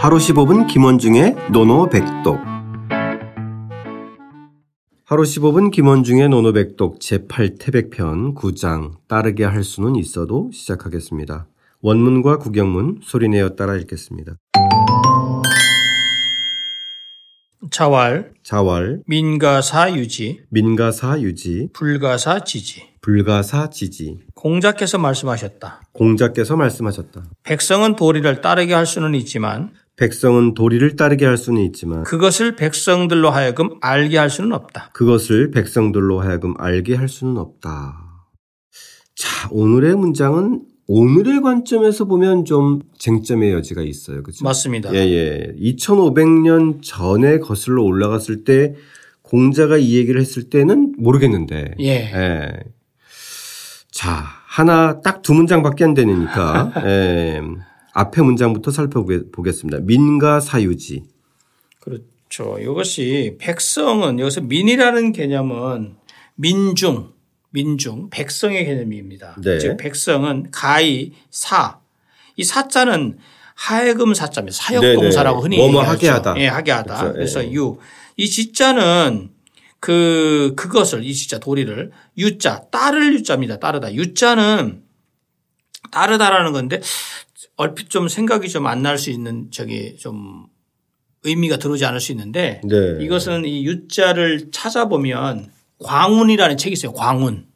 하루 15분 김원중의 노노백독 하루 15분 김원중의 노노백독 제8태백편 9장 따르게 할 수는 있어도 시작하겠습니다. 원문과 구경문 소리내어 따라 읽겠습니다. 자왈, 자왈, 민가사 유지, 민가사 유지, 불가사 지지. 불가사 지지. 공자께서 말씀하셨다. 공자께서 말씀하셨다. 백성은 도리를 따르게 할 수는 있지만 백성은 도리를 따르게 할 수는 있지만 그것을 백성들로 하여금 알게 할 수는 없다. 그것을 백성들로 하여금 알게 할 수는 없다. 자, 오늘의 문장은 오늘의 관점에서 보면 좀 쟁점의 여지가 있어요. 그죠? 맞습니다. 예, 예. 2500년 전에 거슬러 올라갔을 때 공자가 이 얘기를 했을 때는 모르겠는데. 예. 예. 자, 하나 딱 두 문장밖에 안 되니까 예. 앞에 문장부터 살펴보겠습니다. 민가 사유지. 그렇죠. 이것이 백성은 여기서 민이라는 개념은 민중, 민중, 백성의 개념입니다. 네. 즉 백성은 가히 사. 이 사자는 하여금 사자입니다. 사역동사라고 흔히 뭐뭐. 하게 하다. 예, 하게 하다. 그렇죠. 그래서 예. 유. 이 지자는 그 그것을 이 지자 도리를 유자 따를 유자입니다. 따르다. 유자는 따르다라는 건데 얼핏 좀 생각이 좀 안 날 수 있는 저기 좀 의미가 들어오지 않을 수 있는데 네. 이것은 이 유자를 찾아보면 광운이라는 책이 있어요. 광운.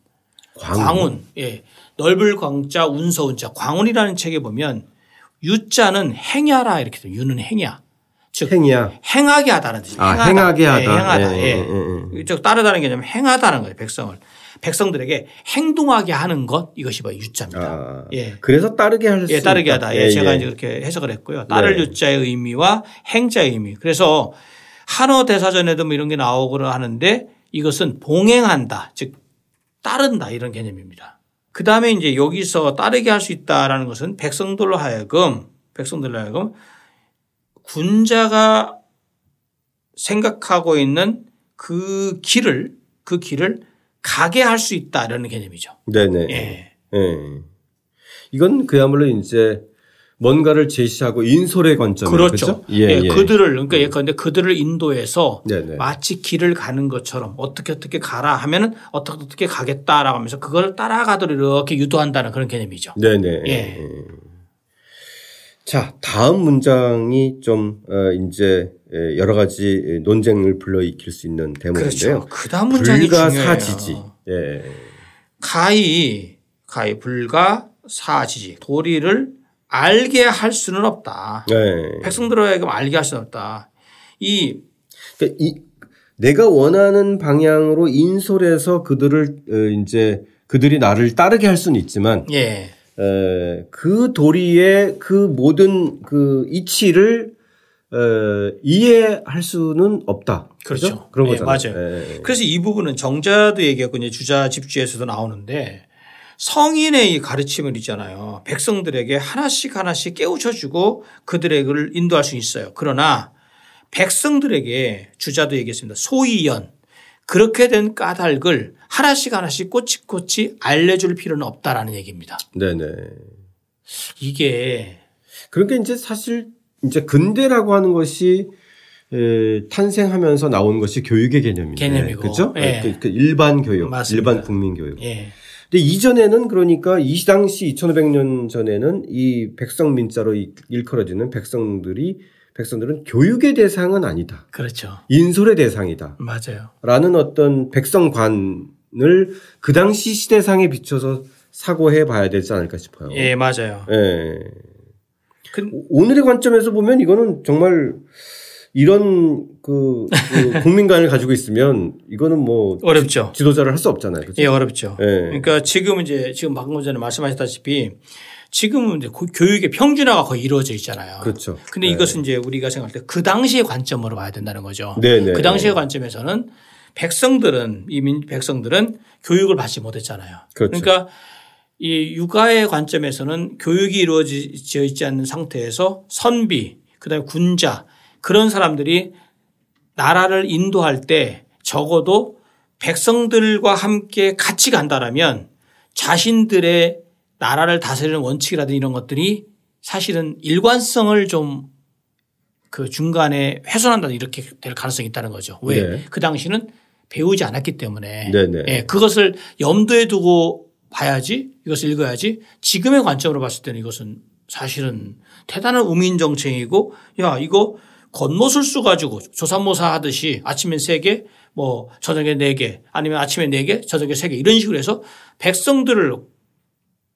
광운. 예. 넓을 광자 운서 운자 광운이라는 책에 보면 유자는 행야라 이렇게 돼요. 유는 행야. 즉 행이야. 행하게 하다는 뜻이에요. 아, 행하다. 행하게 예, 하다. 행하다. 예, 예. 예, 예, 즉 따르다는 개념은 행하다는 거예요. 백성을. 백성들에게 행동하게 하는 것 이것이 바로 유자입니다. 아, 예. 그래서 따르게 할 수 예, 따르게 있다. 하다. 예, 제가 이제 그렇게 해석을 했고요. 따를 네. 유자의 의미와 행자의 의미. 그래서 한어 대사전에도 뭐 이런 게 나오거나 하는데 이것은 봉행한다. 즉 따른다 이런 개념입니다. 그 다음에 이제 여기서 따르게 할 수 있다라는 것은 백성들로 하여금 백성들로 하여금 군자가 생각하고 있는 그 길을 그 길을 가게 할 수 있다라는 개념이죠. 네네. 예. 예. 이건 그야말로 이제 뭔가를 제시하고 인솔의 관점이죠. 그렇죠. 예, 예, 예. 그들을 그러니까 예컨대 그들을 인도해서 네네. 마치 길을 가는 것처럼 어떻게 어떻게 가라 하면은 어떻게 어떻게 가겠다라고 하면서 그걸 따라가도록 이렇게 유도한다는 그런 개념이죠. 네네. 예. 자, 다음 문장이 좀, 어, 이제, 예, 여러 가지 논쟁을 불러일으킬 수 있는 대목인데요. 그렇죠. 그 다음 문장이 중요해요. 불가사지지. 예. 가히 가히 불가 사지지 도리를 알게 할 수는 없다. 네. 백성들에게 알게 할 수는 없다. 이 그러니까 이, 내가 원하는 방향으로 인솔해서 그들을, 어, 이제, 그들이 나를 따르게 할 수는 있지만, 예. 에, 그 도리의 그 모든 그 이치를 어, 이해할 수는 없다. 그렇죠. 그죠? 그런 예, 거잖아요. 맞아요. 예, 예. 그래서 이 부분은 정자도 얘기했고 이제 주자 집주에서도 나오는데 성인의 이 가르침을 있잖아요. 백성들에게 하나씩 하나씩 깨우쳐 주고 그들에게 인도할 수 있어요. 그러나 백성들에게 주자도 얘기했습니다. 소이연 그렇게 된 까닭을 하나씩 하나씩 꼬치꼬치 알려줄 필요는 없다라는 얘기입니다. 네네. 이게 그러니까 이제 사실 이제 근대라고 하는 것이 에, 탄생하면서 나온 것이 교육의 개념인데. 개념이고. 그죠? 예. 그, 그 일반 교육, 맞습니다. 일반 국민 교육. 예. 근데 이전에는 그러니까 이 당시 2500년 전에는 이 백성 민자로 이- 일컬어지는 백성들이 백성들은 교육의 대상은 아니다. 그렇죠. 인솔의 대상이다. 맞아요. 라는 어떤 백성관을 그 당시 시대상에 비춰서 사고해 봐야 되지 않을까 싶어요. 예, 맞아요. 예. 그- 오늘의 관점에서 보면 이거는 정말 이런 그, 그 국민관을 가지고 있으면 이거는 뭐 어렵죠. 지 도자를 할 수 없잖아요. 그죠? 예, 어렵죠. 예. 그러니까 지금 이제 지금 방금 전에 말씀하셨다시피 지금은 이제 고- 교육의 평준화가 거의 이루어져 있잖아요. 그렇죠. 근데 이것은 이제 우리가 생각할 때 그 당시의 관점으로 봐야 된다는 거죠. 네네. 그 당시의 관점에서는 백성들은 이민 백성들은 교육을 받지 못했잖아요. 그렇죠. 러니까 이 육아의 관점에서는 교육이 이루어져 있지 않는 상태에서 선비, 그다음에 군자 그런 사람들이 나라를 인도할 때 적어도 백성들과 함께 같이 간다라면 자신들의 나라를 다스리는 원칙이라든지 이런 것들이 사실은 일관성을 좀 그 중간에 훼손한다 이렇게 될 가능성이 있다는 거죠. 왜? 네. 그 당시는 배우지 않았기 때문에 네네. 예, 그것을 염두에 두고 봐야지 이것을 읽어야지 지금의 관점으로 봤을 때는 이것은 사실은 대단한 우민 정책이고 야 이거 겉모술수 가지고 조산모사 하듯이 아침엔 세 개, 뭐 저녁에 네 개, 아니면 아침에 네 개, 저녁에 세 개 이런 식으로 해서 백성들을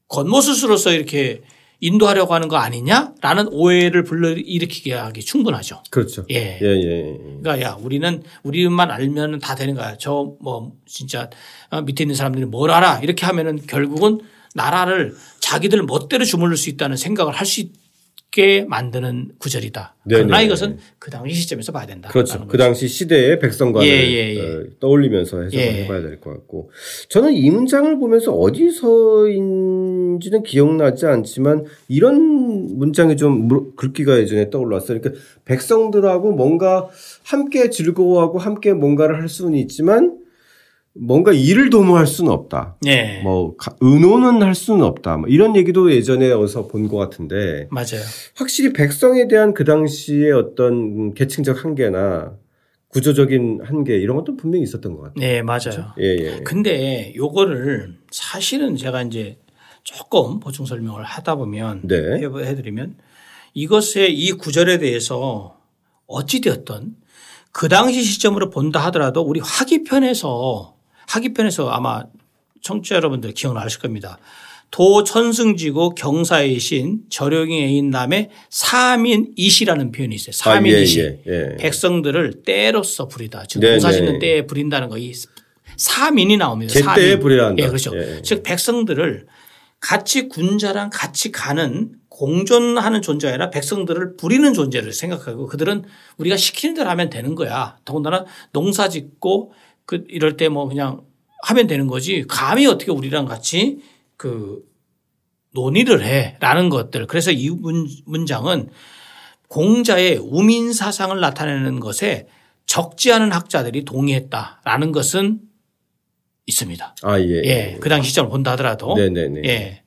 겉모술수로서 이렇게 인도하려고 하는 거 아니냐라는 오해를 불러일으키게 하기 충분하죠. 그렇죠. 예. 예, 예. 그러니까 야 우리는 우리만 알면 다 되는 거야. 저 뭐 진짜 어, 밑에 있는 사람들이 뭘 알아 이렇게 하면은 결국은 나라를 자기들 멋대로 주물릴 수 있다는 생각을 할 수 있게 만드는 구절이다. 네네. 그러나 이것은 그 당시 시점에서 봐야 된다. 그렇죠. 그 당시 시대의 백성관을 예, 예, 예. 어, 떠올리면서 해석을 예. 해봐야 될 것 같고 저는 이 문장을 보면서 어디서인 지는 기억나지 않지만 이런 문장이 좀 물- 글귀가 예전에 떠올랐어요. 그러니까 백성들하고 뭔가 함께 즐거워하고 함께 뭔가를 할 수는 있지만 뭔가 일을 도모할 수는 없다. 네. 뭐 가- 의논은 할 수는 없다. 뭐 이런 얘기도 예전에 어디서 본 것 같은데 맞아요. 확실히 백성에 대한 그 당시의 어떤 음, 계층적 한계나 구조적인 한계 이런 것도 분명히 있었던 것 같아요. 네, 맞아요. 예, 예. 근데 요거를 사실은 제가 이제 조금 보충 설명을 하다 보면 네. 해- 해드리면 이것의 이 구절에 대해서 어찌되었던 그 당시 시점으로 본다 하더라도 우리 화기편에서 화기편에서 아마 청취자 여러분들 기억나실 겁니다. 도 천승지고 경사의 신 절용의 인남의 사민이시라는 표현이 있어요. 사민이시. 아, 예, 예, 예. 백성들을 때로써 부리다. 즉 네, 농사 네. 짓는 때에 부린다는 거 이 사민이 나옵니다. 제때에 사민. 한다. 예, 그렇죠. 예. 즉 백성들을 같이 군자랑 같이 가는 공존하는 존재가 아니라 백성들을 부리는 존재를 생각하고 그들은 우리가 시키는 대로 하면 되는 거야. 더군다나 농사 짓고 그 이럴 때 뭐 그냥 하면 되는 거지. 감히 어떻게 우리랑 같이 그 논의를 해라는 것들. 그래서 이 문, 문장은 공자의 우민 사상을 나타내는 것에 적지 않은 학자들이 동의했다라는 것은 있습니다. 아, 예. 예, 그 당시 시점을 본다 하더라도. 네네네. 예.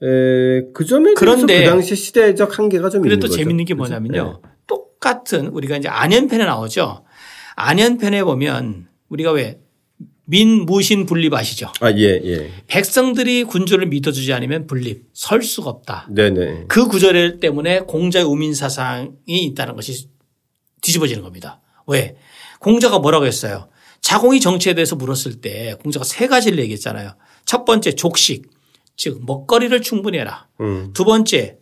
에, 그 점에 그런데 그 당시 시대적 한계가 좀 그런데 있는 또 거죠. 재밌는 게? 뭐냐면요. 똑같은 우리가 이제 안연편에 나오죠. 안연편에 보면 우리가 왜 민무신 불립 아시죠? 아, 예, 예. 백성들이 군주를 믿어주지 않으면 불립 설 수가 없다. 네네. 그 구절 때문에 공자의 우민 사상이 있다는 것이 뒤집어지는 겁니다. 왜? 공자가 뭐라고 했어요? 자공이 정치에 대해서 물었을 때 공자가 세 가지를 얘기했잖아요. 첫 번째 족식, 즉 먹거리를 충분히 해라. 음. 두 번째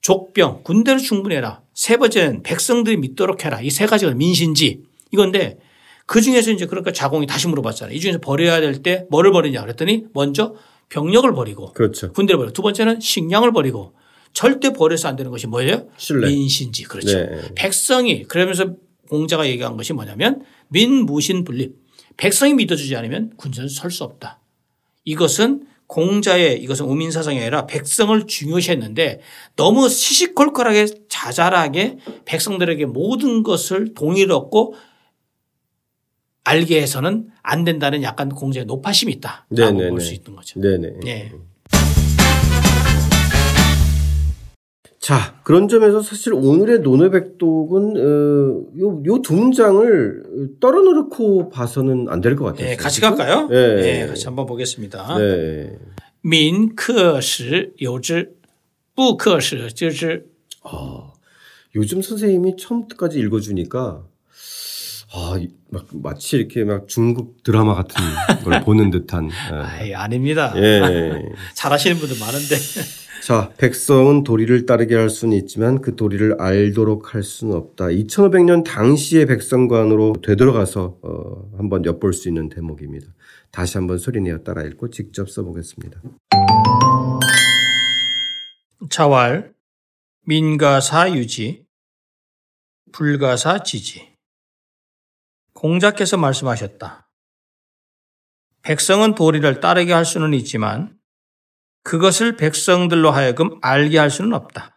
족병, 군대를 충분히 해라. 세 번째는 백성들이 믿도록 해라. 이 세 가지가 민신지 이건데 그 중에서 이제 그러니까 자공이 다시 물어봤잖아요. 이 중에서 버려야 될 때 뭐를 버리냐 그랬더니 먼저 병력을 버리고 그렇죠. 군대를 버리고 두 번째는 식량을 버리고 절대 버려서 안 되는 것이 뭐예요? 신뢰. 민신지. 그렇죠. 네. 백성이 그러면서 공자가 얘기한 것이 뭐냐면 민 무신 불립. 백성이 믿어주지 않으면 군사는 설 수 없다. 이것은 공자의 이것은 우민 사상이 아니라 백성을 중요시했는데 너무 시시콜콜하게 자잘하게 백성들에게 모든 것을 동의를 얻고 알게 해서는 안 된다는 약간 공자의 노파심이 있다라고 네네네. 볼수 있는 거죠. 네네. 예. 자, 그런 점에서 사실 오늘의 노노백독은 어, 요 두 문장을 떨어놓고 봐서는 안 될 것 같아요. 예, 같이 갈까요? 네. 예, 같이 한번 보겠습니다. 네. 民克时有之，不克时知之。 아, 요즘 선생님이 처음부터까지 읽어주니까 아, 이- 막 마치 이렇게 막 중국 드라마 같은 걸 보는 듯한. 아이, 아닙니다. 예. 예. 잘하시는 분들 많은데. 자, 백성은 도리를 따르게 할 수는 있지만 그 도리를 알도록 할 수는 없다. 2500년 당시의 백성관으로 되돌아가서 어, 한번 엿볼 수 있는 대목입니다. 다시 한번 소리내어 따라 읽고 직접 써보겠습니다. 자왈, 민가사 유지, 불가사 지지. 공자께서 말씀하셨다. 백성은 도리를 따르게 할 수는 있지만 그것을 백성들로 하여금 알게 할 수는 없다.